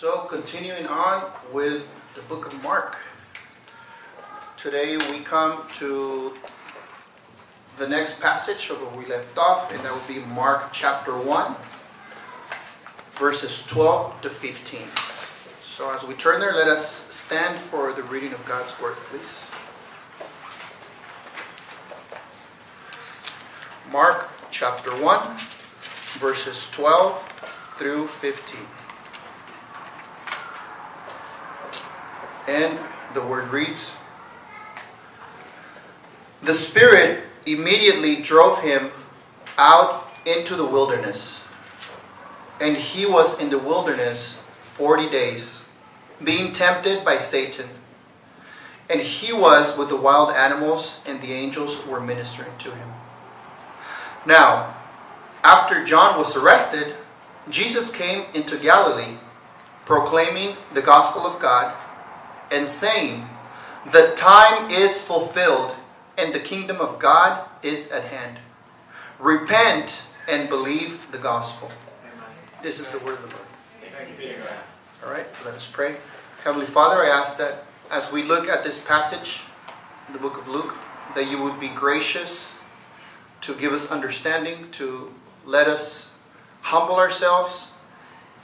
So, continuing on with the book of Mark. Today we come to the next passage of where we left off, and that will be Mark chapter 1, verses 12 to 15. So, as we turn there, let us stand for the reading of God's word, please. Mark chapter 1, verses 12 through 15. And the word reads The Spirit immediately drove him out into the wilderness. And he was in the wilderness 40 days, being tempted by Satan. And he was with the wild animals, and the angels were ministering to him. Now, after John was arrested, Jesus came into Galilee, proclaiming the gospel of God and saying, The time is fulfilled and the kingdom of God is at hand. Repent and believe the gospel. This is the word of the Lord. All right, let us pray. Heavenly Father, I ask that as we look at this passage, the book of Luke, that you would be gracious to give us understanding, to let us humble ourselves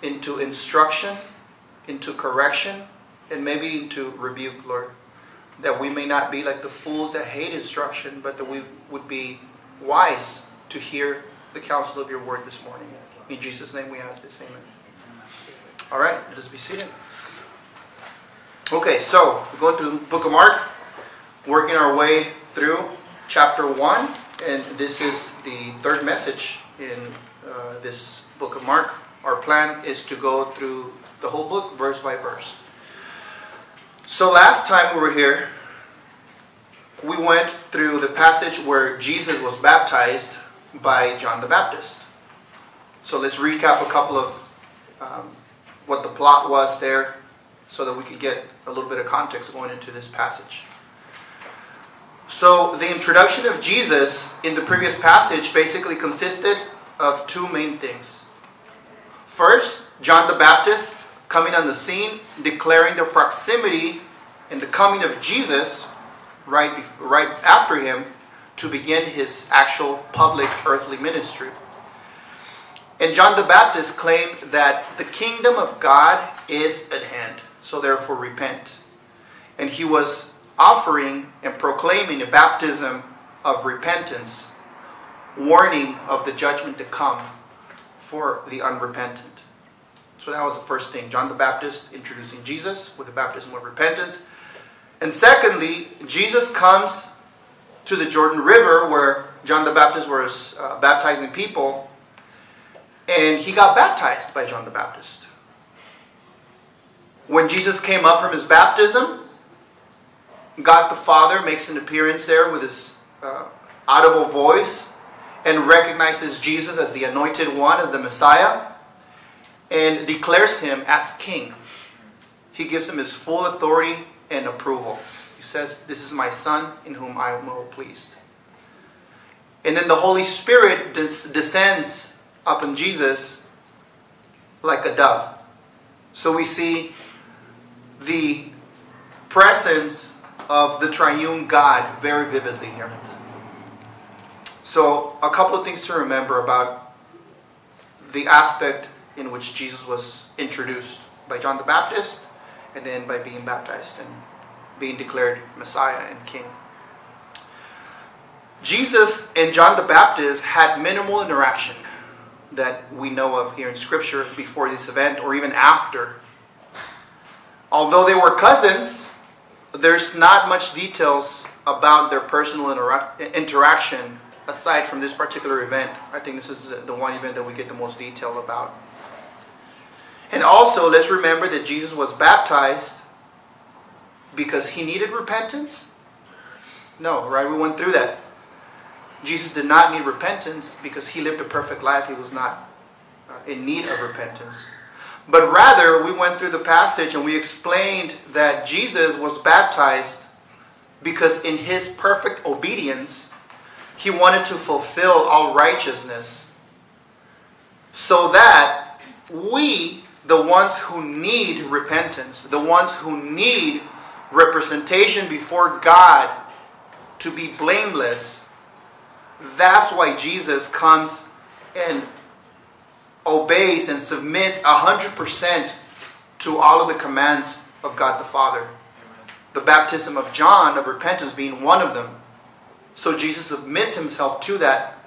into instruction, into correction, and maybe into rebuke, Lord. That we may not be like the fools that hate instruction, but that we would be wise to hear the counsel of your word this morning. In Jesus' name we ask this. Amen. All right, let us be seated. Okay, so we're going through the book of Mark, working our way through chapter 1, and this is the third message in uh, this book of Mark. Our plan is to go through the whole book, verse by verse. So last time we were here, we went through the passage where Jesus was baptized by John the Baptist. So let's recap a couple of um, what the plot was there so that we could get a little bit of context going into this passage. So the introduction of Jesus in the previous passage basically consisted of two main things. First, John the Baptist coming on the scene, declaring the proximity and the coming of Jesus right, right after him to begin his actual public earthly ministry. And John the Baptist claimed that the kingdom of God is at hand, so therefore repent. And he was offering and proclaiming a baptism of repentance, warning of the judgment to come for the unrepentant. So that was the first thing. John the Baptist introducing Jesus with the baptism of repentance. And secondly, Jesus comes to the Jordan River where John the Baptist was uh, baptizing people, and he got baptized by John the Baptist. When Jesus came up from his baptism, God the Father makes an appearance there with his uh, audible voice and recognizes Jesus as the anointed one, as the Messiah and declares him as king. He gives him his full authority and approval. He says, This is my son in whom I am well pleased. And then the Holy Spirit des- descends upon Jesus like a dove. So we see the presence of the triune God very vividly here. So, a couple of things to remember about the aspect in which Jesus was introduced by John the Baptist and then by being baptized and being declared Messiah and King. Jesus and John the Baptist had minimal interaction that we know of here in Scripture before this event or even after. Although they were cousins, there's not much details about their personal intera- interaction aside from this particular event. I think this is the one event that we get the most detail about. And also, let's remember that Jesus was baptized because he needed repentance? No, right? We went through that. Jesus did not need repentance because he lived a perfect life. He was not uh, in need of repentance. But rather, we went through the passage and we explained that Jesus was baptized because in his perfect obedience, he wanted to fulfill all righteousness so that we the ones who need repentance, the ones who need representation before God to be blameless, that's why Jesus comes and obeys and submits 100% to all of the commands of God the Father. The baptism of John of repentance being one of them. So Jesus submits himself to that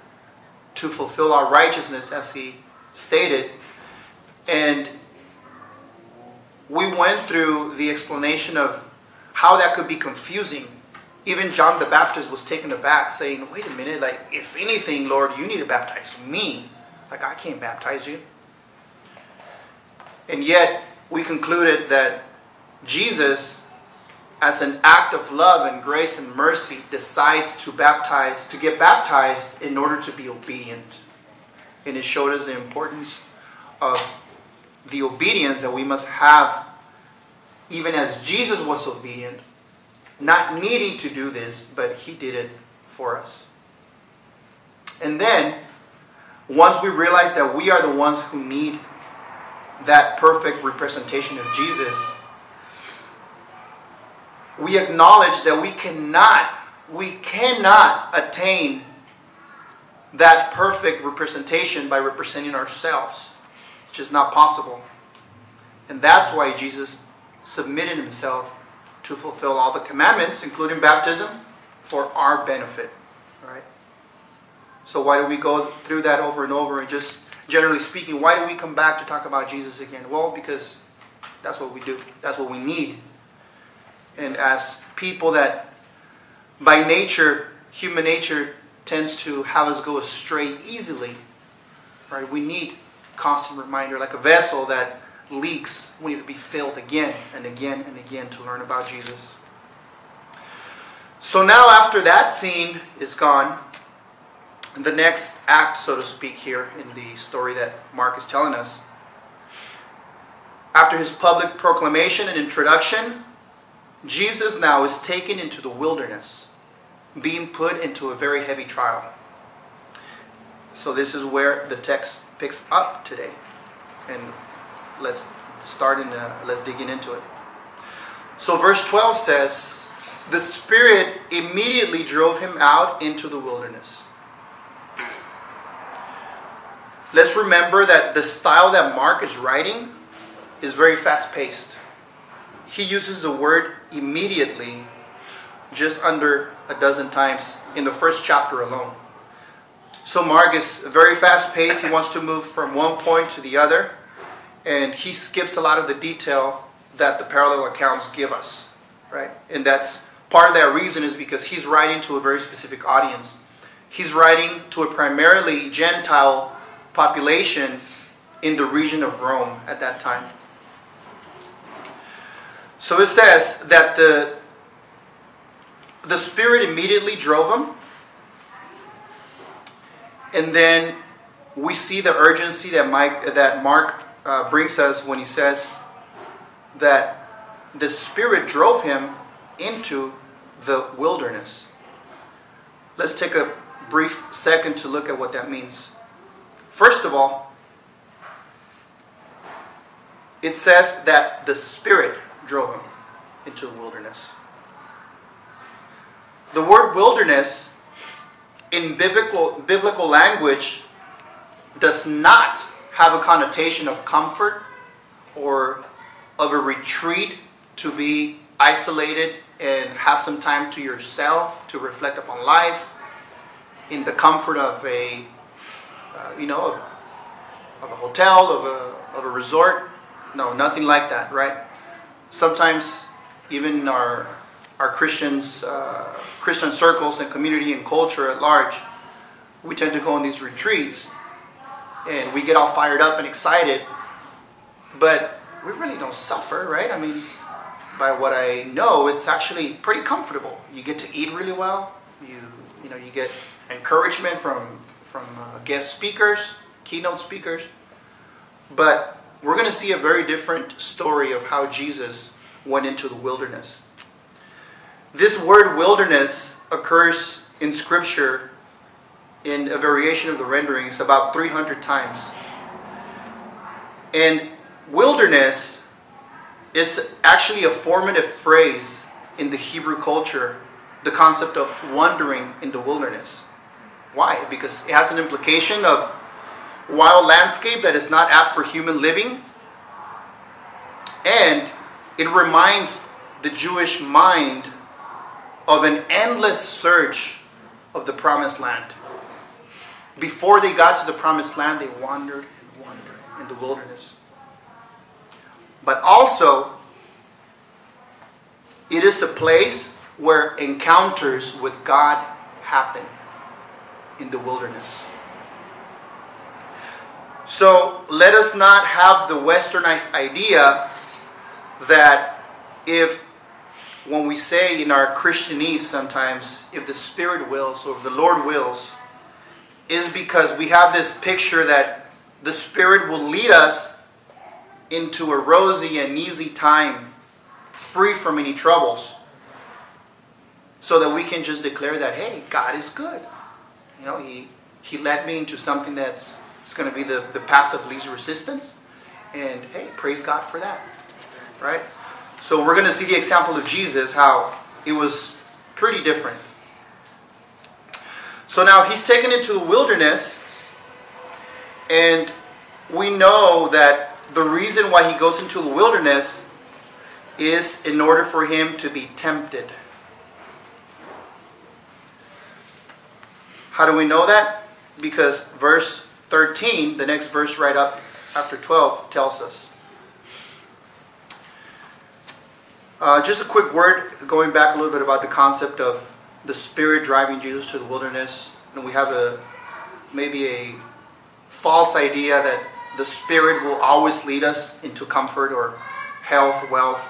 to fulfill our righteousness, as he stated. And we went through the explanation of how that could be confusing. Even John the Baptist was taken aback, saying, Wait a minute, like, if anything, Lord, you need to baptize me. Like, I can't baptize you. And yet, we concluded that Jesus, as an act of love and grace and mercy, decides to baptize, to get baptized in order to be obedient. And it showed us the importance of the obedience that we must have, even as Jesus was obedient, not needing to do this, but he did it for us. And then, once we realize that we are the ones who need that perfect representation of Jesus, we acknowledge that we cannot, we cannot attain that perfect representation by representing ourselves. It's just not possible. And that's why Jesus submitted himself to fulfill all the commandments, including baptism, for our benefit. Right? So why do we go through that over and over and just generally speaking, why do we come back to talk about Jesus again? Well, because that's what we do. That's what we need. And as people that by nature, human nature tends to have us go astray easily, right? We need constant reminder, like a vessel that leaks. We need to be filled again and again and again to learn about Jesus. So now, after that scene is gone, the next act, so to speak, here in the story that Mark is telling us, after his public proclamation and introduction, Jesus now is taken into the wilderness, being put into a very heavy trial. So, this is where the text picks up today. And let's start in, uh, let's dig in into it. So, verse 12 says, The Spirit immediately drove him out into the wilderness. Let's remember that the style that Mark is writing is very fast paced. He uses the word immediately just under a dozen times in the first chapter alone. So Mark is very fast paced. He wants to move from one point to the other, and he skips a lot of the detail that the parallel accounts give us, right? And that's part of that reason is because he's writing to a very specific audience. He's writing to a primarily Gentile population in the region of Rome at that time. So it says that the, the Spirit immediately drove him. And then we see the urgency that, Mike, that Mark uh, brings us when he says that the Spirit drove him into the wilderness. Let's take a brief second to look at what that means. First of all, it says that the Spirit drove him into the wilderness. The word wilderness in biblical, biblical language does not have a connotation of comfort or of a retreat to be isolated and have some time to yourself to reflect upon life in the comfort of a uh, you know, of, of a hotel, of a, of a resort. No, nothing like that, right? Sometimes even our, our Christians, uh, Christian circles and community and culture at large, we tend to go on these retreats and we get all fired up and excited, but we really don't suffer, right? I mean, by what I know, it's actually pretty comfortable. You get to eat really well. You you know you get encouragement from from uh, guest speakers, keynote speakers. But we're going to see a very different story of how Jesus went into the wilderness. This word wilderness occurs in Scripture in a variation of the renderings about 300 times. And wilderness is actually a formative phrase in the Hebrew culture, the concept of wandering in the wilderness. Why? Because it has an implication of wild landscape that is not apt for human living. And it reminds the Jewish mind of an endless search of the promised land. Before they got to the promised land, they wandered and wandered in the wilderness. But also, it is a place where encounters with God happen in the wilderness. So let us not have the westernized idea that if, when we say in our Christianese sometimes, if the Spirit wills or if the Lord wills, is because we have this picture that the Spirit will lead us into a rosy and easy time, free from any troubles, so that we can just declare that, hey, God is good. You know, He, he led me into something that's it's going to be the, the path of least resistance. And hey, praise God for that. Right? So we're going to see the example of Jesus, how it was pretty different. So now he's taken into the wilderness, and we know that the reason why he goes into the wilderness is in order for him to be tempted. How do we know that? Because verse 13, the next verse right up after 12, tells us. Uh, just a quick word going back a little bit about the concept of the Spirit driving Jesus to the wilderness. And we have a maybe a false idea that the Spirit will always lead us into comfort or health, wealth,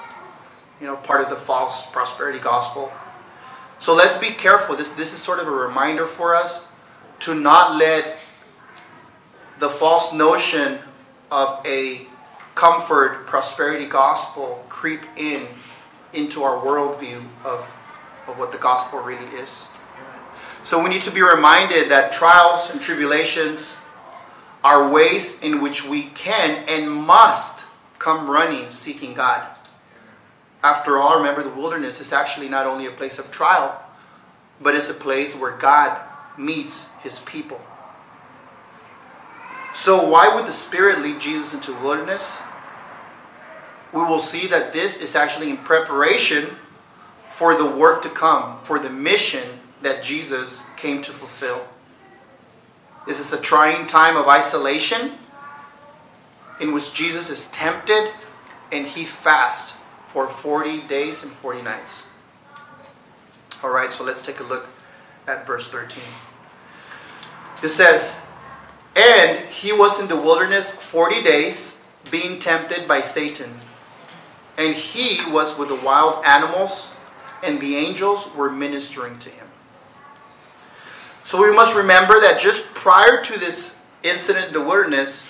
you know, part of the false prosperity gospel. So let's be careful. This, this is sort of a reminder for us to not let the false notion of a comfort, prosperity gospel creep in into our worldview of, of what the gospel really is. So we need to be reminded that trials and tribulations are ways in which we can and must come running seeking God. After all, remember the wilderness is actually not only a place of trial, but it's a place where God meets his people. So, why would the Spirit lead Jesus into the wilderness? We will see that this is actually in preparation for the work to come, for the mission that Jesus came to fulfill. This is a trying time of isolation in which Jesus is tempted and he fasts for 40 days and 40 nights. All right, so let's take a look at verse 13. It says, And he was in the wilderness 40 days, being tempted by Satan. And he was with the wild animals, and the angels were ministering to him. So we must remember that just prior to this incident in the wilderness,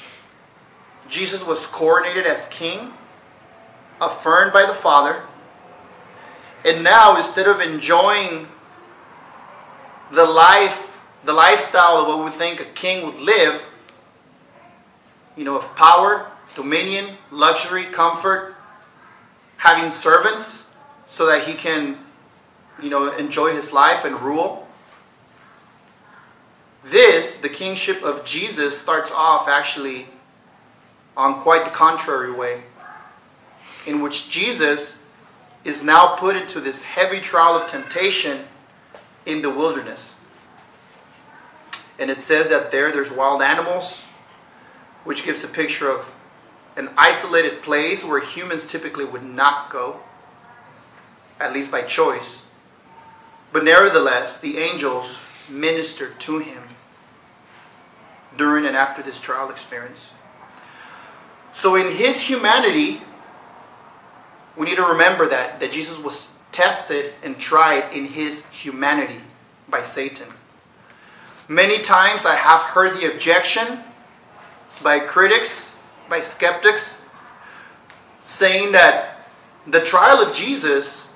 Jesus was coronated as king, affirmed by the Father. And now, instead of enjoying the life the lifestyle of what we think a king would live, you know, of power, dominion, luxury, comfort, having servants so that he can, you know, enjoy his life and rule. This, the kingship of Jesus, starts off actually on quite the contrary way, in which Jesus is now put into this heavy trial of temptation in the wilderness. And it says that there there's wild animals, which gives a picture of an isolated place where humans typically would not go, at least by choice. But nevertheless, the angels ministered to him during and after this trial experience. So in his humanity, we need to remember that that Jesus was tested and tried in his humanity by Satan. Many times I have heard the objection by critics, by skeptics, saying that the trial of Jesus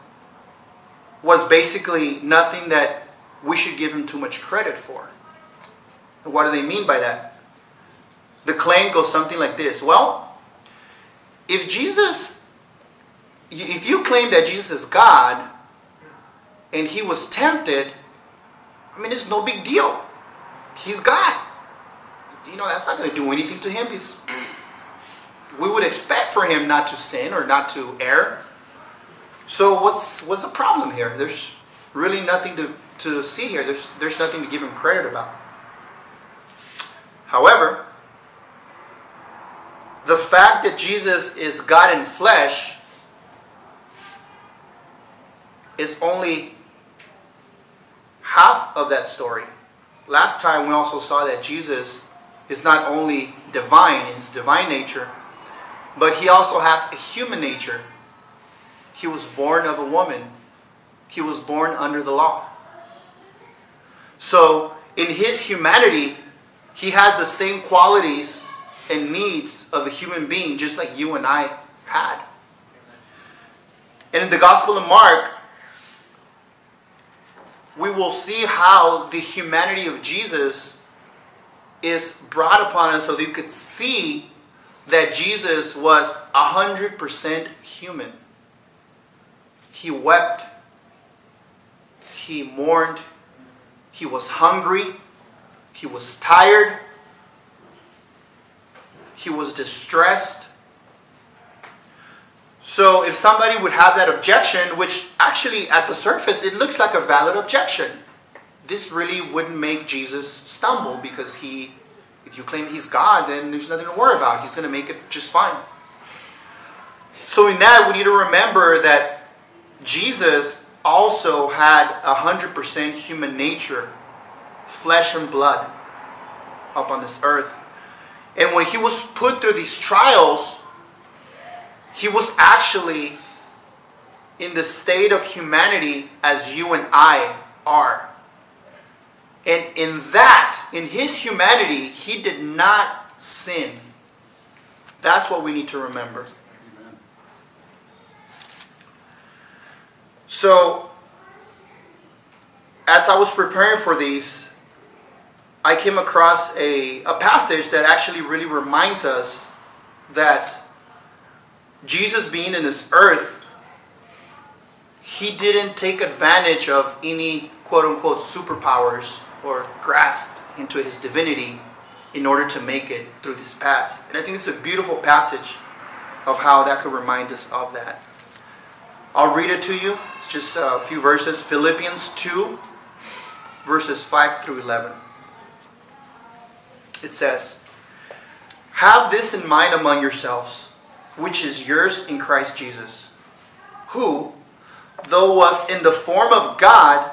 was basically nothing that we should give him too much credit for. what do they mean by that? The claim goes something like this Well, if Jesus, if you claim that Jesus is God and he was tempted, I mean, it's no big deal. He's God. You know, that's not going to do anything to him. He's, we would expect for him not to sin or not to err. So what's what's the problem here? There's really nothing to, to see here. There's there's nothing to give him credit about. However, the fact that Jesus is God in flesh is only half of that story. Last time we also saw that Jesus is not only divine in his divine nature, but he also has a human nature. He was born of a woman. He was born under the law. So, in his humanity, he has the same qualities and needs of a human being, just like you and I had. And in the Gospel of Mark, we will see how the humanity of Jesus is brought upon us so that you could see that Jesus was 100% human. He wept, he mourned, he was hungry, he was tired, he was distressed. So, if somebody would have that objection, which actually at the surface it looks like a valid objection, this really wouldn't make Jesus stumble because he, if you claim he's God, then there's nothing to worry about. He's going to make it just fine. So, in that, we need to remember that Jesus also had 100% human nature, flesh and blood, up on this earth. And when he was put through these trials, he was actually in the state of humanity as you and I are. And in that, in his humanity, he did not sin. That's what we need to remember. Amen. So, as I was preparing for these, I came across a, a passage that actually really reminds us that Jesus being in this earth, he didn't take advantage of any quote unquote superpowers or grasped into his divinity in order to make it through these paths. And I think it's a beautiful passage of how that could remind us of that. I'll read it to you. It's just a few verses. Philippians 2, verses 5 through 11. It says, Have this in mind among yourselves, which is yours in Christ Jesus, who, though was in the form of God,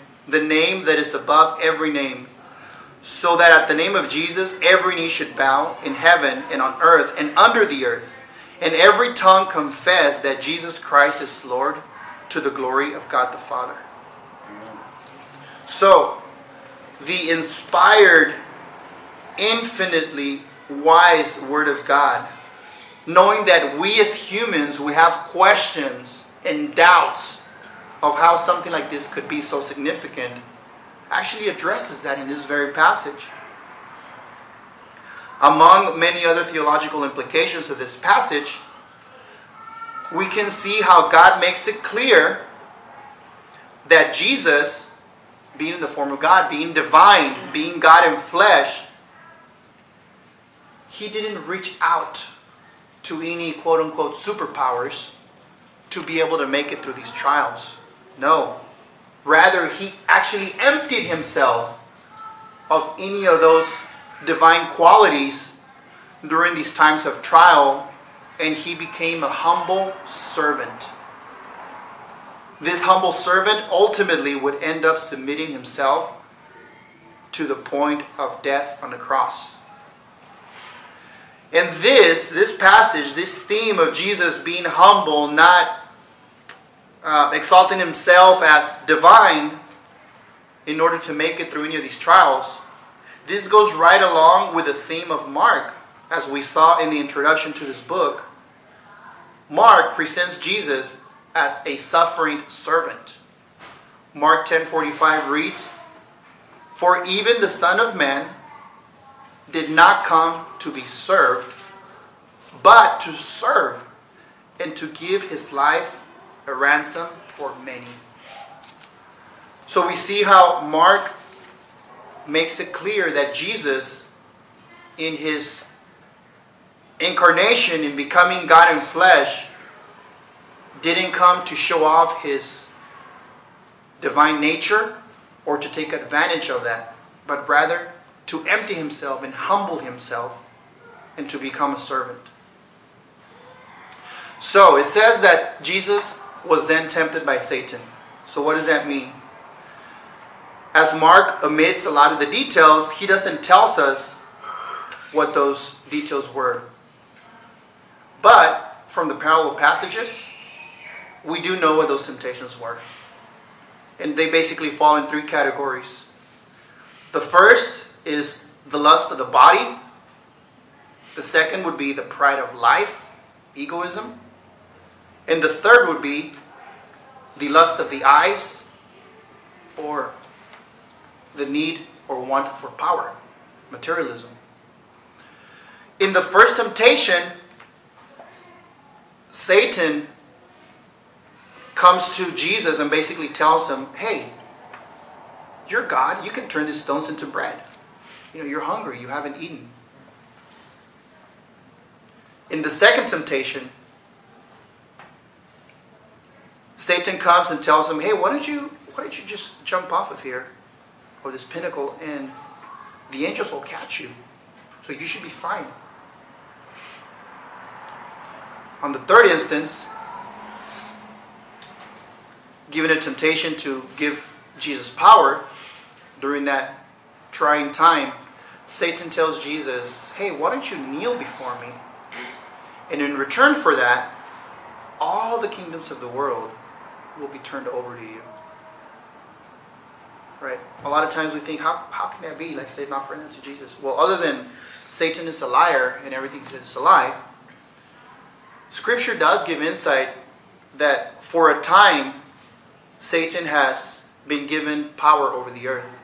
the name that is above every name, so that at the name of Jesus every knee should bow in heaven and on earth and under the earth, and every tongue confess that Jesus Christ is Lord to the glory of God the Father. So, the inspired, infinitely wise Word of God, knowing that we as humans, we have questions and doubts of how something like this could be so significant actually addresses that in this very passage. Among many other theological implications of this passage, we can see how God makes it clear that Jesus, being in the form of God, being divine, being God in flesh, he didn't reach out to any quote unquote superpowers to be able to make it through these trials. No. Rather, he actually emptied himself of any of those divine qualities during these times of trial, and he became a humble servant. This humble servant ultimately would end up submitting himself to the point of death on the cross. And this, this passage, this theme of Jesus being humble, not uh, exalting himself as divine in order to make it through any of these trials, this goes right along with the theme of Mark, as we saw in the introduction to this book. Mark presents Jesus as a suffering servant. Mark 10:45 reads, "For even the Son of Man did not come to be served, but to serve and to give his life a ransom for many." So we see how Mark makes it clear that Jesus in his incarnation in becoming God in flesh didn't come to show off his divine nature or to take advantage of that, but rather to empty himself and humble himself and to become a servant. So it says that Jesus was then tempted by Satan. So what does that mean? As Mark omits a lot of the details, he doesn't tell us what those details were. But from the parallel passages, we do know what those temptations were. And they basically fall in three categories. The first is the lust of the body. The second would be the pride of life, egoism. And the third would be the lust of the eyes or the need or want for power, materialism. In the first temptation, Satan comes to Jesus and basically tells him, Hey, you're God. You can turn these stones into bread. You know, you're hungry. You haven't eaten. In the second temptation, Satan comes and tells him, Hey, why don't you why don't you just jump off of here or this pinnacle and the angels will catch you. So you should be fine. On the third instance, given a temptation to give Jesus power during that trying time, Satan tells Jesus, Hey, why don't you kneel before me? And in return for that, all the kingdoms of the world will be turned over to you. Right? A lot of times we think, how, how can that be? Like, say, not friendly to Jesus. Well, other than Satan is a liar and everything is a lie, Scripture does give insight that for a time, Satan has been given power over the earth.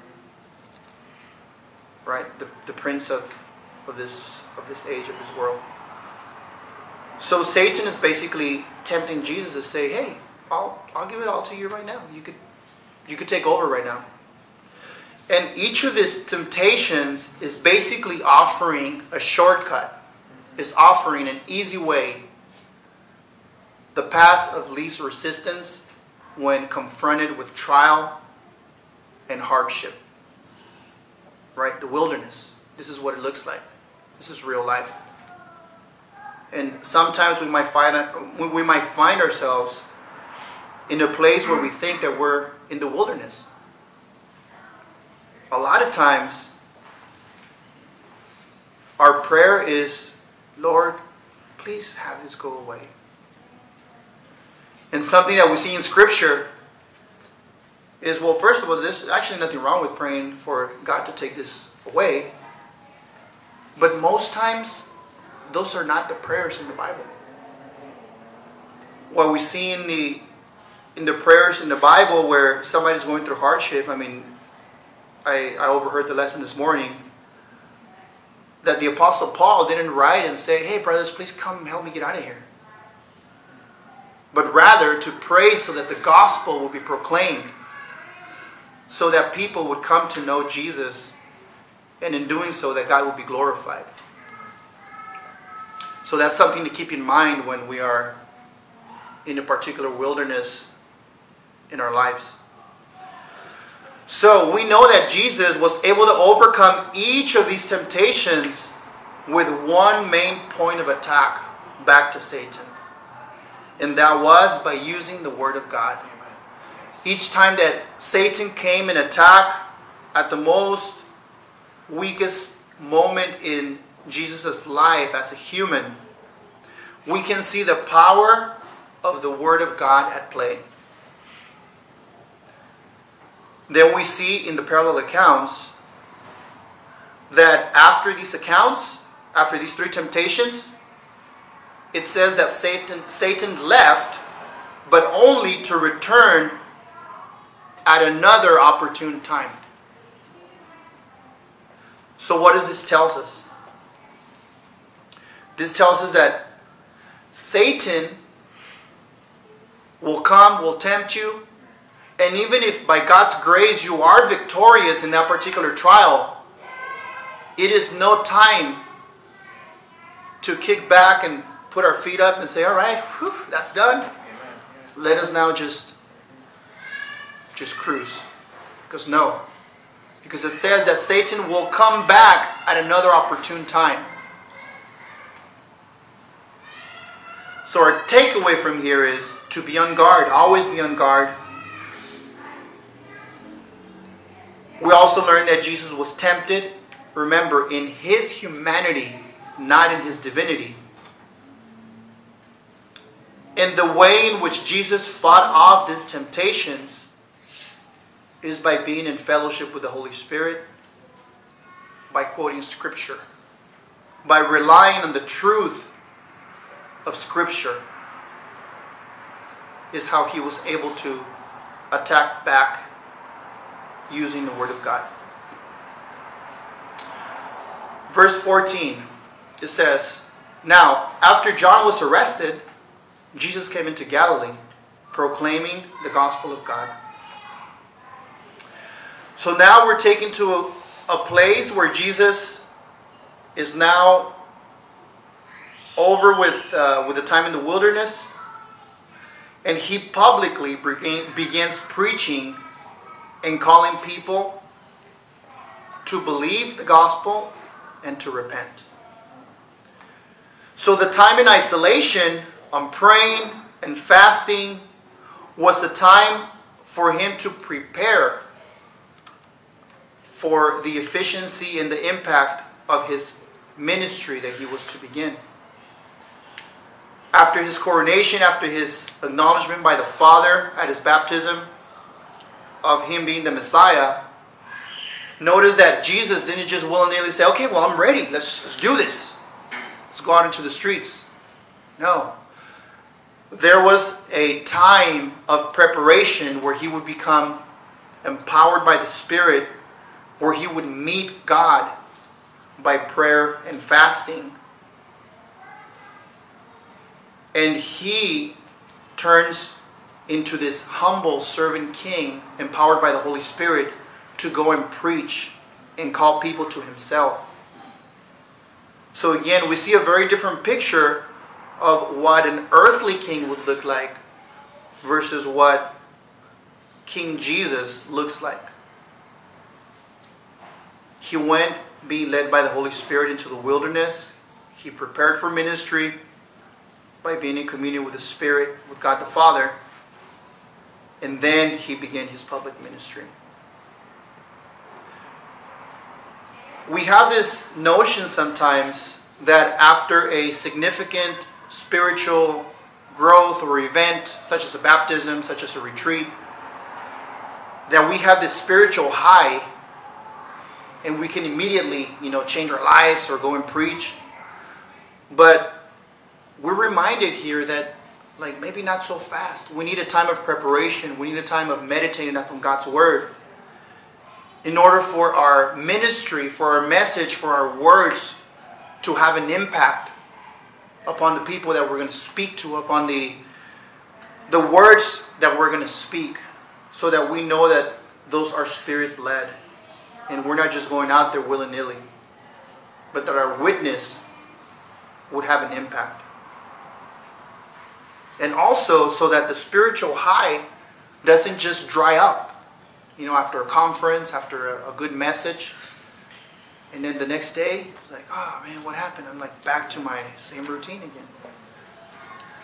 Right? The, the prince of, of, this, of this age, of this world. So Satan is basically tempting Jesus to say, hey, I'll, I'll give it all to you right now. You could, you could take over right now. And each of his temptations is basically offering a shortcut, is offering an easy way, the path of least resistance when confronted with trial and hardship. Right? The wilderness. This is what it looks like. This is real life. And sometimes we might find we might find ourselves in a place where we think that we're in the wilderness. A lot of times our prayer is, Lord, please have this go away. And something that we see in Scripture is well, first of all, there's actually nothing wrong with praying for God to take this away. But most times, those are not the prayers in the Bible. What we see in the in the prayers in the Bible where somebody's going through hardship, I mean, I, I overheard the lesson this morning that the Apostle Paul didn't write and say, hey, brothers, please come help me get out of here but rather to pray so that the gospel will be proclaimed, so that people would come to know Jesus, and in doing so, that God will be glorified. So that's something to keep in mind when we are in a particular wilderness in our lives. So we know that Jesus was able to overcome each of these temptations with one main point of attack back to Satan and that was by using the Word of God. Each time that Satan came and attacked at the most weakest moment in Jesus' life as a human, we can see the power of the Word of God at play. Then we see in the parallel accounts that after these accounts, after these three temptations, it says that Satan, Satan left, but only to return at another opportune time. So, what does this tell us? This tells us that Satan will come, will tempt you, and even if by God's grace you are victorious in that particular trial, it is no time to kick back and put our feet up and say, all right, whew, that's done. Let us now just just cruise. Because no. Because it says that Satan will come back at another opportune time. So our takeaway from here is to be on guard, always be on guard. We also learn that Jesus was tempted, remember, in his humanity, not in his divinity. And the way in which Jesus fought off these temptations is by being in fellowship with the Holy Spirit, by quoting Scripture, by relying on the truth of Scripture, is how he was able to attack back using the Word of God. Verse 14, it says, Now, after John was arrested, Jesus came into Galilee, proclaiming the gospel of God. So now we're taken to a, a place where Jesus is now over with, uh, with the time in the wilderness, and he publicly begin, begins preaching and calling people to believe the gospel and to repent. So the time in isolation on praying and fasting was the time for him to prepare for the efficiency and the impact of his ministry that he was to begin. After his coronation, after his acknowledgement by the Father at his baptism of him being the Messiah, notice that Jesus didn't just willy-nilly say, okay, well, I'm ready. Let's, let's do this. Let's go out into the streets. No there was a time of preparation where he would become empowered by the Spirit, where he would meet God by prayer and fasting. And he turns into this humble servant king, empowered by the Holy Spirit, to go and preach and call people to himself. So, again, we see a very different picture of what an earthly king would look like versus what King Jesus looks like. He went being led by the Holy Spirit into the wilderness. He prepared for ministry by being in communion with the Spirit, with God the Father. And then he began his public ministry. We have this notion sometimes that after a significant spiritual growth or event, such as a baptism, such as a retreat, that we have this spiritual high and we can immediately, you know, change our lives or go and preach. But we're reminded here that like maybe not so fast. We need a time of preparation. We need a time of meditating upon God's word in order for our ministry, for our message, for our words to have an impact upon the people that we're going to speak to, upon the, the words that we're going to speak, so that we know that those are spirit led. And we're not just going out there willy nilly, but that our witness would have an impact. And also, so that the spiritual high doesn't just dry up. You know, after a conference, after a, a good message, and then the next day, it's like, oh man, what happened? I'm like back to my same routine again.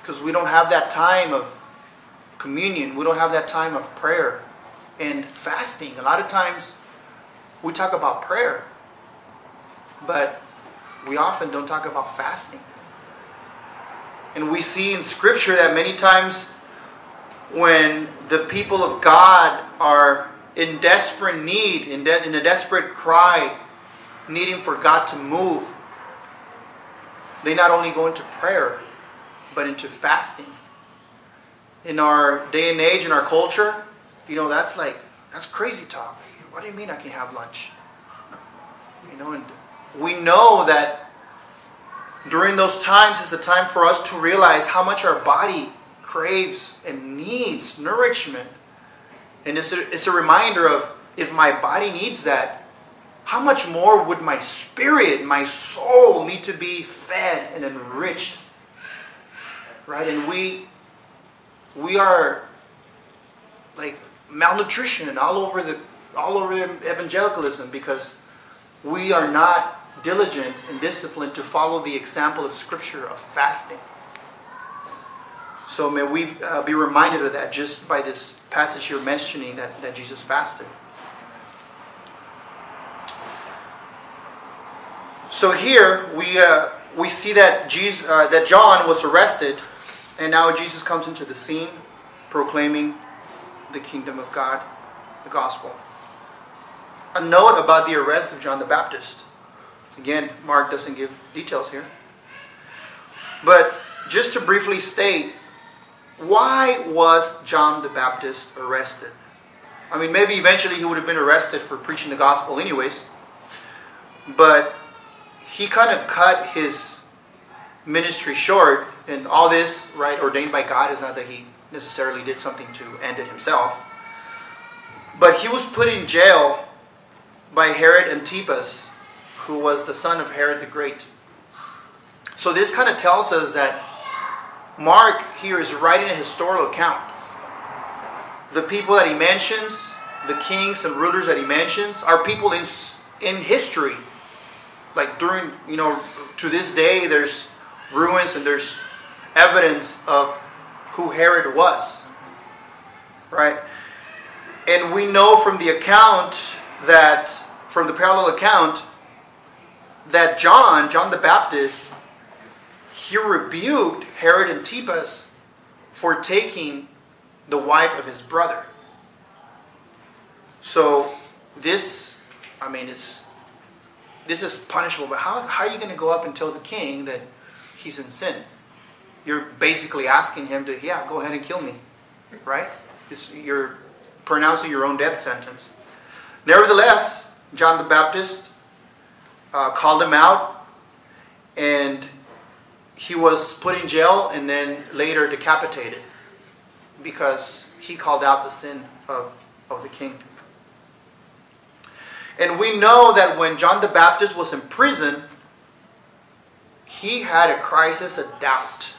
Because we don't have that time of communion, we don't have that time of prayer and fasting. A lot of times we talk about prayer, but we often don't talk about fasting. And we see in Scripture that many times when the people of God are in desperate need, in, de- in a desperate cry, needing for God to move, they not only go into prayer, but into fasting. In our day and age, in our culture, you know, that's like, that's crazy talk. What do you mean I can have lunch? You know, and we know that during those times is the time for us to realize how much our body craves and needs nourishment. And it's a, it's a reminder of if my body needs that, how much more would my spirit, my soul need to be fed and enriched? Right? And we we are like malnutrition all over the all over evangelicalism because we are not diligent and disciplined to follow the example of Scripture of fasting. So may we uh, be reminded of that just by this passage here mentioning that, that Jesus fasted. So here we, uh, we see that, Jesus, uh, that John was arrested, and now Jesus comes into the scene proclaiming the kingdom of God, the gospel. A note about the arrest of John the Baptist. Again, Mark doesn't give details here. But just to briefly state, why was John the Baptist arrested? I mean, maybe eventually he would have been arrested for preaching the gospel, anyways. But he kind of cut his ministry short, and all this, right, ordained by God, is not that he necessarily did something to end it himself. But he was put in jail by Herod Antipas, who was the son of Herod the Great. So this kind of tells us that Mark here is writing a historical account. The people that he mentions, the kings and rulers that he mentions, are people in, in history. Like during, you know, to this day, there's ruins and there's evidence of who Herod was. Right? And we know from the account that, from the parallel account, that John, John the Baptist, he rebuked Herod Antipas for taking the wife of his brother. So this, I mean, it's this is punishable. But how, how are you going to go up and tell the king that he's in sin? You're basically asking him to, yeah, go ahead and kill me, right? It's, you're pronouncing your own death sentence. Nevertheless, John the Baptist uh, called him out, and he was put in jail and then later decapitated because he called out the sin of, of the king. And we know that when John the Baptist was in prison, he had a crisis of doubt.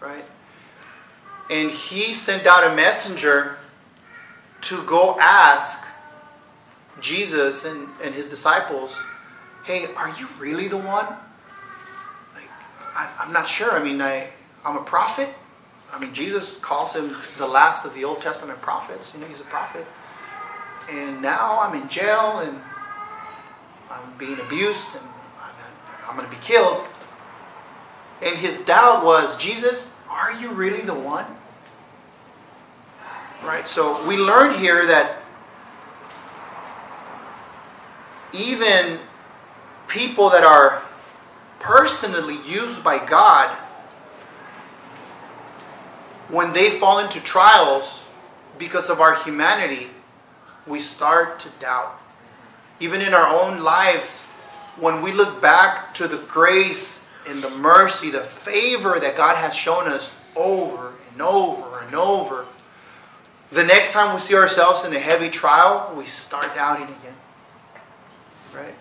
Right? And he sent out a messenger to go ask Jesus and, and his disciples, hey, are you really the one? Like, I, I'm not sure. I mean, I, I'm a prophet. I mean, Jesus calls him the last of the Old Testament prophets. You know, he's a prophet. And now I'm in jail and I'm being abused and I'm, I'm going to be killed. And his doubt was, Jesus, are you really the one? Right? So we learn here that even people that are personally used by God, when they fall into trials because of our humanity, we start to doubt. Even in our own lives, when we look back to the grace and the mercy, the favor that God has shown us over and over and over, the next time we see ourselves in a heavy trial, we start doubting again. Right?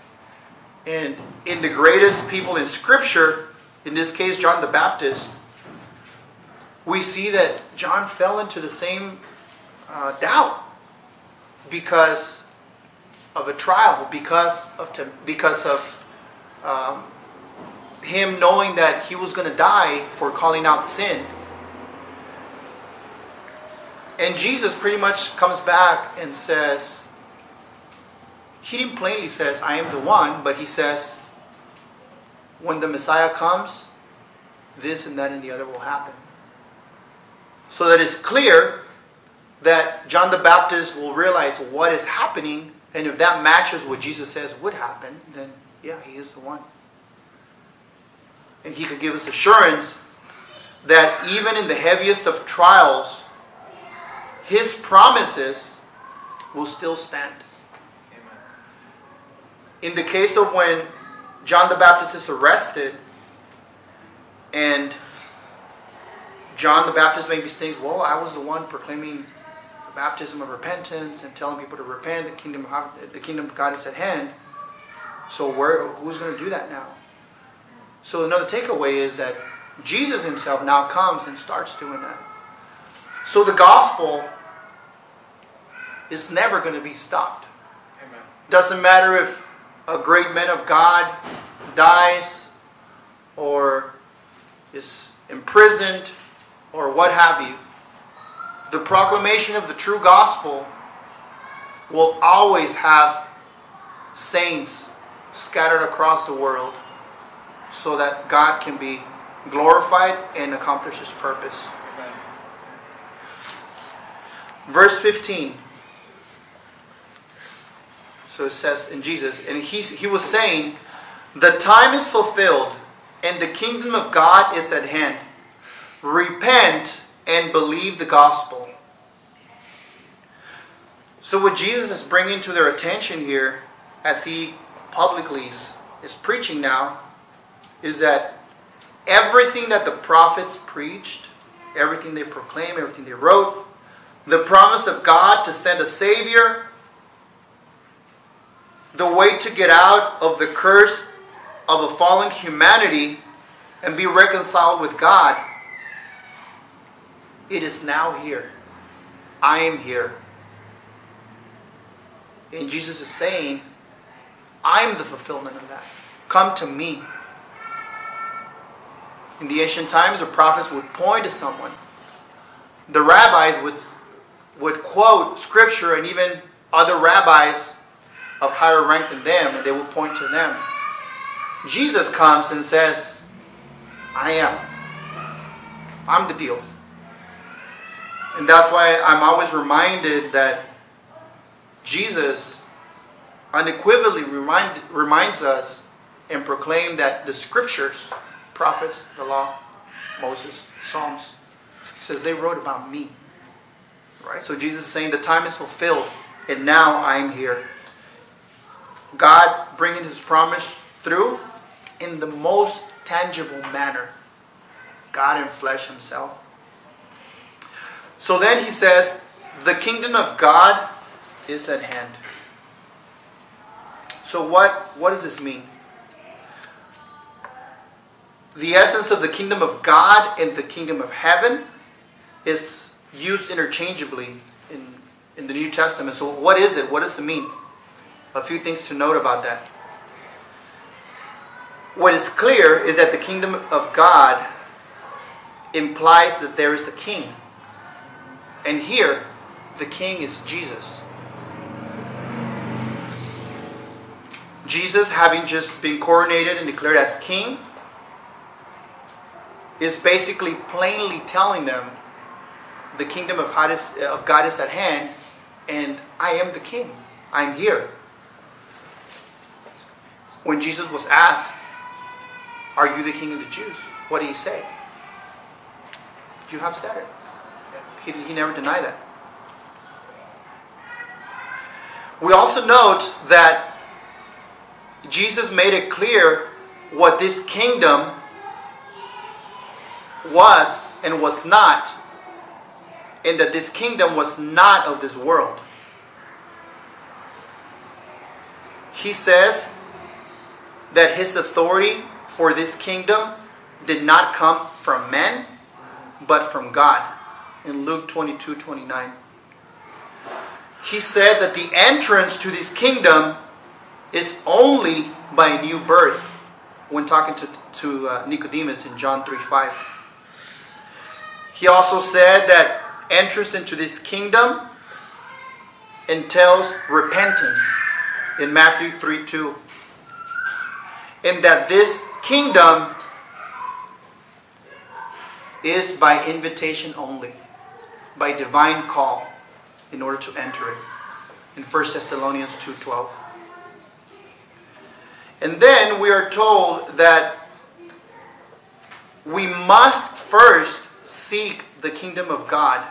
And in the greatest people in Scripture, in this case, John the Baptist, we see that John fell into the same uh, doubt because of a trial, because of because of um, him knowing that he was going to die for calling out sin. And Jesus pretty much comes back and says, he didn't plainly says, I am the one, but he says, when the Messiah comes, this and that and the other will happen. So that it's clear that John the Baptist will realize what is happening, and if that matches what Jesus says would happen, then yeah, he is the one. And he could give us assurance that even in the heaviest of trials, his promises will still stand. In the case of when John the Baptist is arrested, and John the Baptist maybe thinks, well, I was the one proclaiming the baptism of repentance and telling people to repent. The kingdom of, the kingdom of God is at hand. So where, who's going to do that now? So another takeaway is that Jesus himself now comes and starts doing that. So the gospel is never going to be stopped. Amen. Doesn't matter if a great man of God dies or is imprisoned or what have you. The proclamation of the true gospel will always have saints scattered across the world so that God can be glorified and accomplish his purpose. Amen. Verse 15. So it says in Jesus, and he, he was saying, The time is fulfilled, and the kingdom of God is at hand. Repent and believe the gospel. So, what Jesus is bringing to their attention here, as he publicly is, is preaching now, is that everything that the prophets preached, everything they proclaimed, everything they wrote, the promise of God to send a Savior, the way to get out of the curse of a fallen humanity and be reconciled with God, it is now here. I am here. And Jesus is saying, I'm the fulfillment of that. Come to me. In the ancient times, the prophets would point to someone. The rabbis would, would quote scripture, and even other rabbis of higher rank than them, and they will point to them. Jesus comes and says, I am. I'm the deal. And that's why I'm always reminded that Jesus unequivocally remind, reminds us and proclaim that the scriptures, prophets, the law, Moses, Psalms, says they wrote about me. Right? So Jesus is saying the time is fulfilled and now I am here. God bringing his promise through in the most tangible manner. God in flesh himself. So then he says, the kingdom of God is at hand. So what, what does this mean? The essence of the kingdom of God and the kingdom of heaven is used interchangeably in, in the New Testament. So what is it? What does it mean? A few things to note about that. What is clear is that the kingdom of God implies that there is a king. And here, the king is Jesus. Jesus, having just been coronated and declared as king, is basically plainly telling them the kingdom of God is, at hand, and I am the king. I'm here. When Jesus was asked, Are you the king of the Jews? What did he say? You have said it. He, he never denied that. We also note that Jesus made it clear what this kingdom was and was not, and that this kingdom was not of this world. He says that his authority for this kingdom did not come from men, but from God in Luke 22 29. He said that the entrance to this kingdom is only by new birth when talking to, to uh, Nicodemus in John 3 5. He also said that entrance into this kingdom entails repentance in Matthew 3 2. And that this kingdom is by invitation only, by divine call in order to enter it. In 1 Thessalonians 2:12. And then we are told that we must first seek the kingdom of God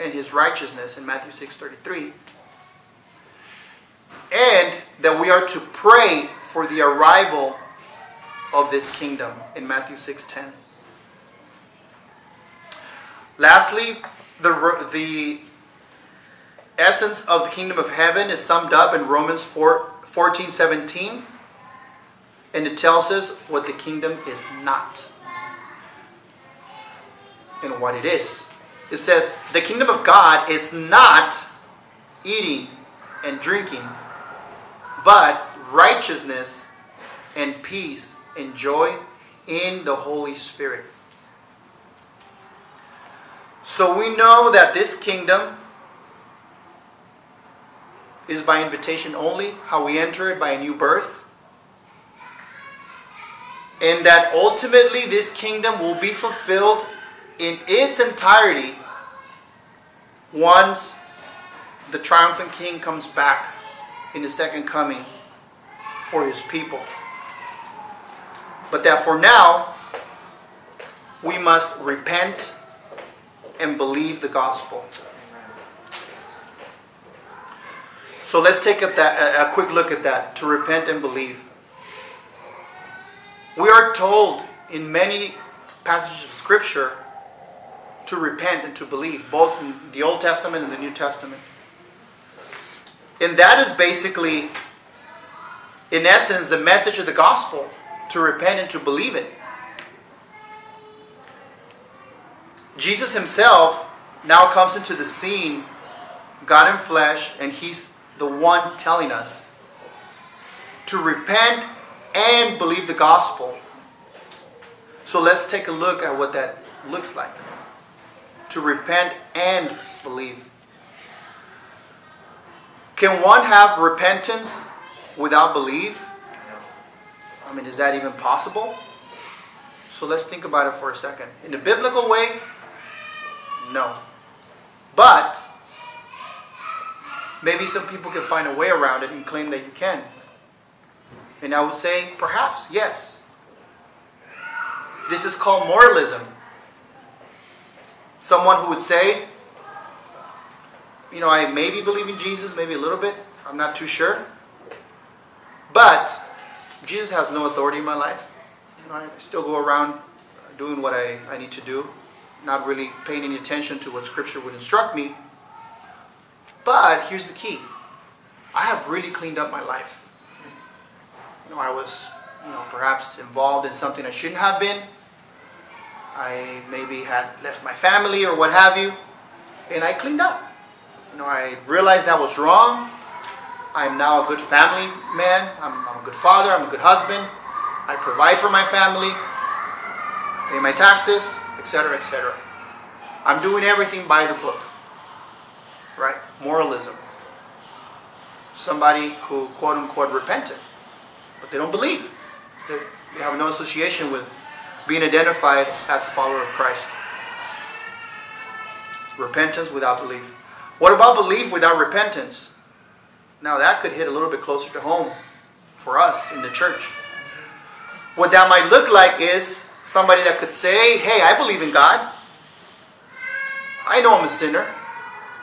and his righteousness in Matthew 6:33. And that we are to pray for the arrival of this kingdom in Matthew 6:10. Lastly, the, the essence of the kingdom of heaven is summed up in Romans 4, 14 17. And it tells us what the kingdom is not and what it is. It says, The kingdom of God is not eating and drinking, but righteousness and peace and joy in the Holy Spirit. So we know that this kingdom is by invitation only, how we enter it by a new birth. And that ultimately this kingdom will be fulfilled in its entirety once the triumphant king comes back in the second coming for his people. But that for now, we must repent and believe the gospel. So let's take a, that, a quick look at that to repent and believe. We are told in many passages of Scripture to repent and to believe, both in the Old Testament and the New Testament. And that is basically, in essence, the message of the gospel to repent and to believe it. Jesus himself now comes into the scene, God in flesh, and he's the one telling us to repent and believe the gospel. So let's take a look at what that looks like to repent and believe. Can one have repentance without belief? I mean, is that even possible? So let's think about it for a second. In the biblical way, no. But maybe some people can find a way around it and claim that you can. And I would say, perhaps, yes. This is called moralism. Someone who would say, you know, I maybe believe in Jesus, maybe a little bit, I'm not too sure. But Jesus has no authority in my life. I still go around doing what I, I need to do, not really paying any attention to what Scripture would instruct me. But here's the key I have really cleaned up my life. You know, I was, you know, perhaps involved in something I shouldn't have been. I maybe had left my family or what have you, and I cleaned up. You know, I realized that was wrong. I'm now a good family man. I'm, I'm a good father. I'm a good husband. I provide for my family, pay my taxes, etc., etc. I'm doing everything by the book. Right? Moralism. Somebody who, quote unquote, repented, but they don't believe. They, they have no association with being identified as a follower of Christ. Repentance without belief. What about belief without repentance? Now, that could hit a little bit closer to home for us in the church. What that might look like is somebody that could say, Hey, I believe in God. I know I'm a sinner.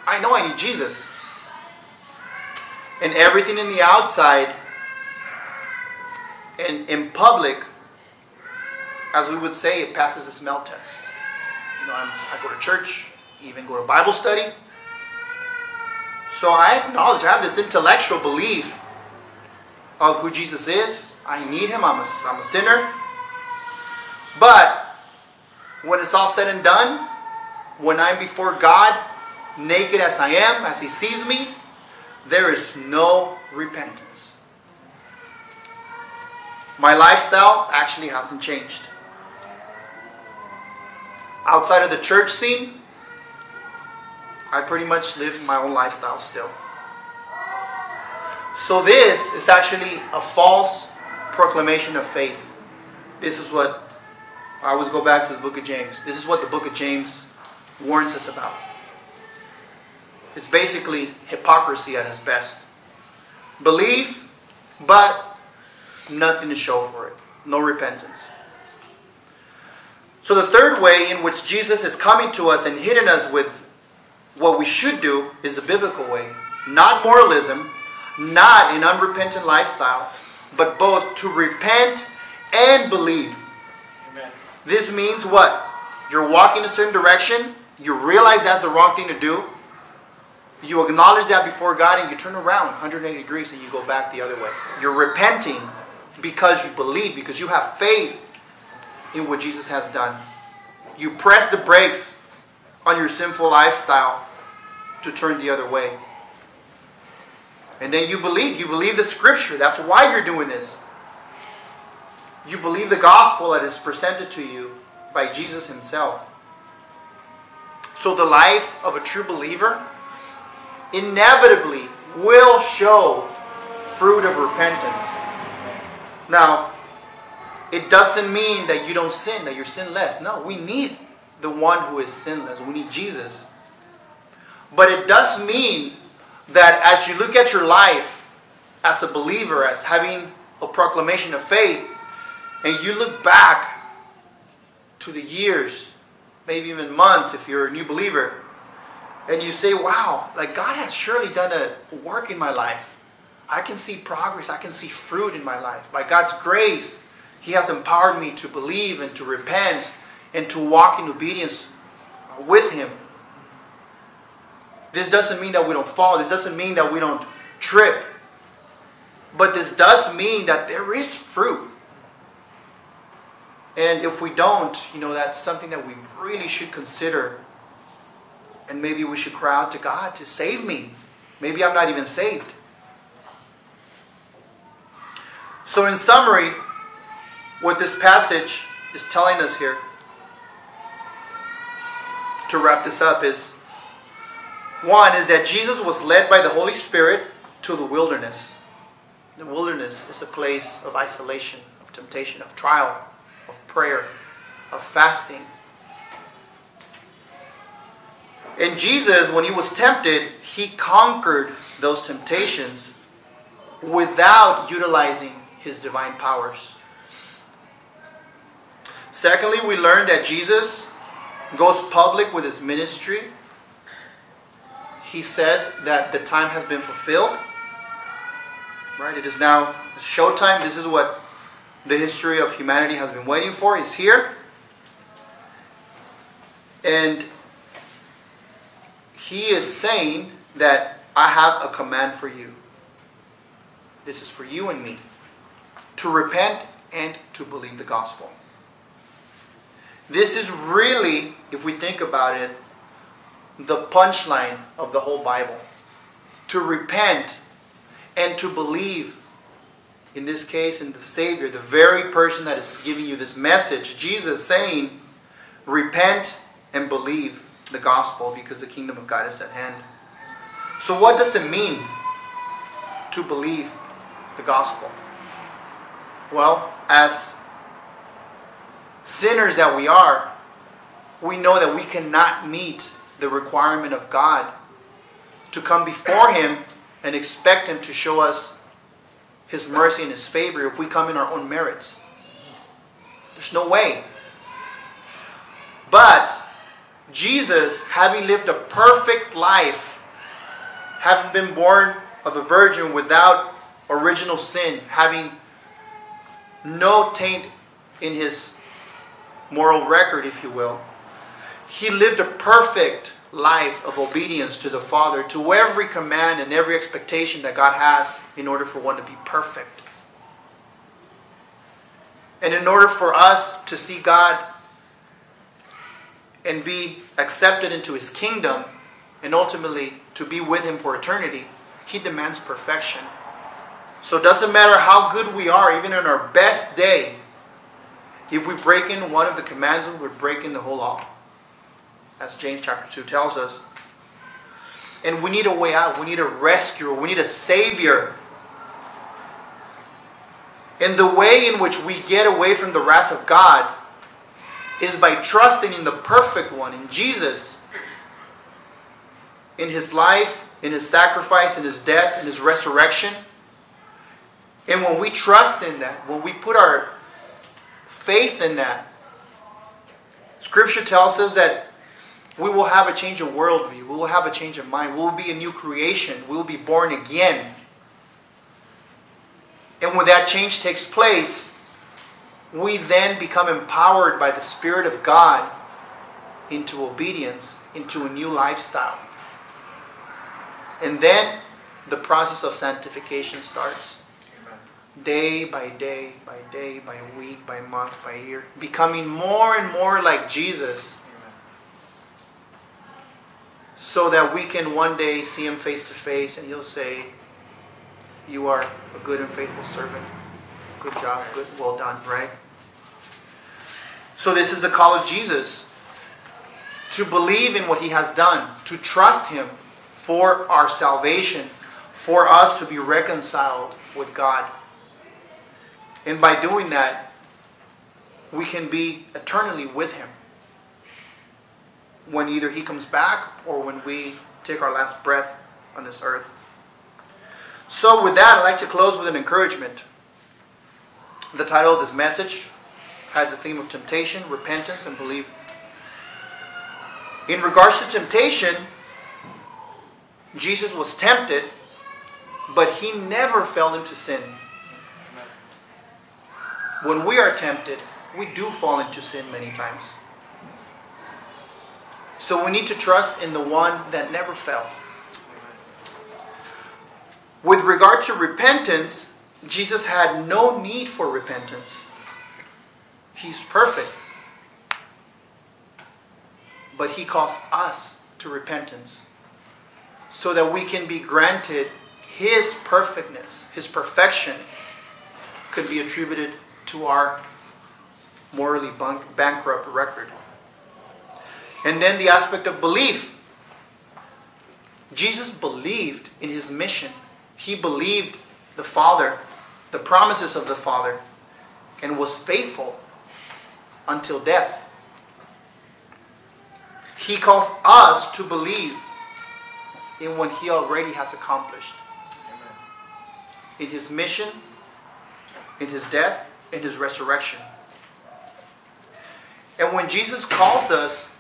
I know I need Jesus. And everything in the outside and in public as we would say, it passes the smell test. You know, I'm, i go to church, even go to Bible study. So I acknowledge I have this intellectual belief of who Jesus is. I need him. I'm a, I'm a sinner. But when it's all said and done, when I'm before God, naked as I am, as He sees me, there is no repentance. My lifestyle actually hasn't changed outside of the church scene, I pretty much live my own lifestyle still. So this is actually a false proclamation of faith. This is what I always go back to the book of James. This is what the book of James warns us about. It's basically hypocrisy at its best. Believe, but nothing to show for it. No repentance. So, the third way in which Jesus is coming to us and hitting us with what we should do is the biblical way. Not moralism, not an unrepentant lifestyle, but both to repent and believe. Amen. This means what? You're walking a certain direction, you realize that's the wrong thing to do, you acknowledge that before God, and you turn around 180 degrees and you go back the other way. You're repenting because you believe, because you have faith in what Jesus has done. You press the brakes on your sinful lifestyle to turn the other way. And then you believe. You believe the scripture. That's why you're doing this. You believe the gospel that is presented to you by Jesus himself. So the life of a true believer inevitably will show fruit of repentance. Now, it doesn't mean that you don't sin, that you're sinless. No, we need the one who is sinless. We need Jesus. But it does mean that as you look at your life as a believer, as having a proclamation of faith, and you look back to the years, maybe even months if you're a new believer, and you say, wow, like God has surely done a work in my life. I can see progress, I can see fruit in my life. By God's grace, He has empowered me to believe and to repent and to walk in obedience with Him. This doesn't mean that we don't fall. This doesn't mean that we don't trip. But this does mean that there is fruit. And if we don't, you know, that's something that we really should consider. And maybe we should cry out to God to save me. Maybe I'm not even saved. So, in summary, what this passage is telling us here, to wrap this up, is one is that Jesus was led by the Holy Spirit to the wilderness. The wilderness is a place of isolation, of temptation, of trial, of prayer, of fasting. And Jesus, when he was tempted, he conquered those temptations without utilizing his divine powers. Secondly, we learn that Jesus goes public with his ministry he says that the time has been fulfilled. Right? It is now showtime. This is what the history of humanity has been waiting for. Is here. And he is saying that I have a command for you. This is for you and me to repent and to believe the gospel. This is really, if we think about it, the punchline of the whole Bible. To repent and to believe, in this case, in the Savior, the very person that is giving you this message, Jesus saying, Repent and believe the gospel because the kingdom of God is at hand. So, what does it mean to believe the gospel? Well, as sinners that we are, we know that we cannot meet the requirement of God to come before Him and expect Him to show us His mercy and His favor if we come in our own merits. There's no way. But Jesus, having lived a perfect life, having been born of a virgin without original sin, having no taint in his moral record, if you will, he lived a perfect life of obedience to the Father, to every command and every expectation that God has in order for one to be perfect. And in order for us to see God and be accepted into his kingdom and ultimately to be with him for eternity, he demands perfection. So it doesn't matter how good we are, even in our best day, if we break in one of the commands, we're breaking the whole law as James chapter 2 tells us. And we need a way out. We need a rescuer. We need a savior. And the way in which we get away from the wrath of God is by trusting in the perfect one, in Jesus, in his life, in his sacrifice, in his death, in his resurrection. And when we trust in that, when we put our faith in that, Scripture tells us that we will have a change of worldview, we will have a change of mind, we will be a new creation, we will be born again. And when that change takes place, we then become empowered by the Spirit of God into obedience, into a new lifestyle. And then the process of sanctification starts. Day by day, by day, by week, by month, by year, becoming more and more like Jesus so that we can one day see him face to face and he'll say, You are a good and faithful servant. Good job, good, well done, right? So, this is the call of Jesus to believe in what he has done, to trust him for our salvation, for us to be reconciled with God. And by doing that, we can be eternally with him when either he comes back or when we take our last breath on this earth. So, with that, I'd like to close with an encouragement. The title of this message had the theme of temptation, repentance, and belief. In regards to temptation, Jesus was tempted, but he never fell into sin. When we are tempted, we do fall into sin many times. So we need to trust in the one that never fell. With regard to repentance, Jesus had no need for repentance. He's perfect. But he calls us to repentance so that we can be granted his perfectness, his perfection could be attributed to our morally bankrupt record. And then the aspect of belief. Jesus believed in his mission. He believed the Father, the promises of the Father, and was faithful until death. He calls us to believe in what he already has accomplished. In his mission, in his death, in his resurrection. And when Jesus calls us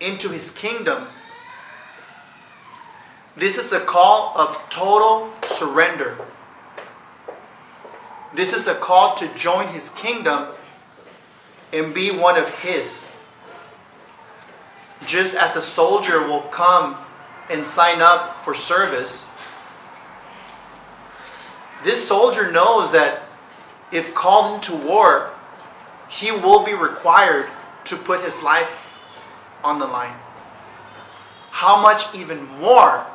into his kingdom, this is a call of total surrender. This is a call to join his kingdom and be one of his. Just as a soldier will come and sign up for service, this soldier knows that if called into war, he will be required to put his life on the line. How much even more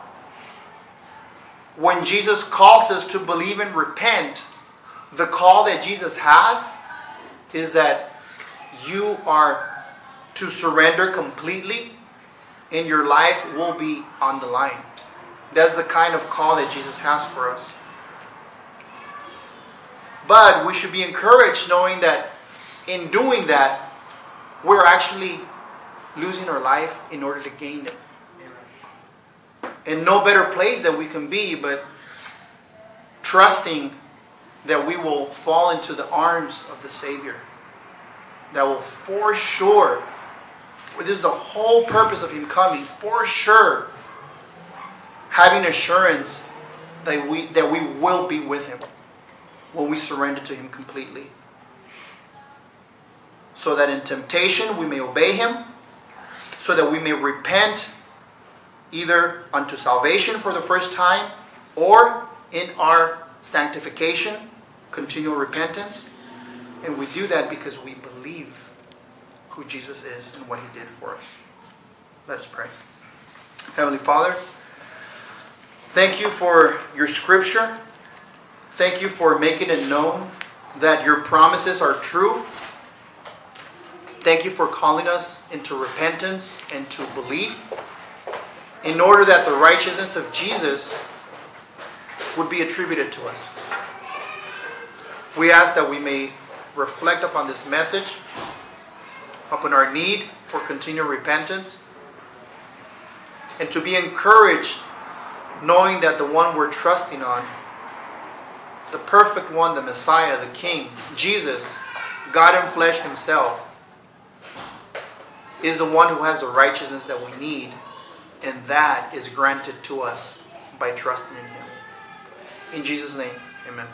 when Jesus calls us to believe and repent, the call that Jesus has is that you are to surrender completely and your life will be on the line. That's the kind of call that Jesus has for us. But we should be encouraged knowing that in doing that, we're actually losing our life in order to gain it. And no better place that we can be, but trusting that we will fall into the arms of the Savior. That will for sure, for this is the whole purpose of Him coming, for sure, having assurance that we, that we will be with Him when we surrender to Him completely. So that in temptation we may obey Him so that we may repent either unto salvation for the first time or in our sanctification, continual repentance. And we do that because we believe who Jesus is and what he did for us. Let us pray. Heavenly Father, thank you for your scripture. Thank you for making it known that your promises are true Thank you for calling us into repentance and to belief in order that the righteousness of Jesus would be attributed to us. We ask that we may reflect upon this message, upon our need for continued repentance, and to be encouraged knowing that the one we're trusting on, the perfect one, the Messiah, the King, Jesus, God in flesh Himself, is the one who has the righteousness that we need, and that is granted to us by trusting in Him. In Jesus' name, amen.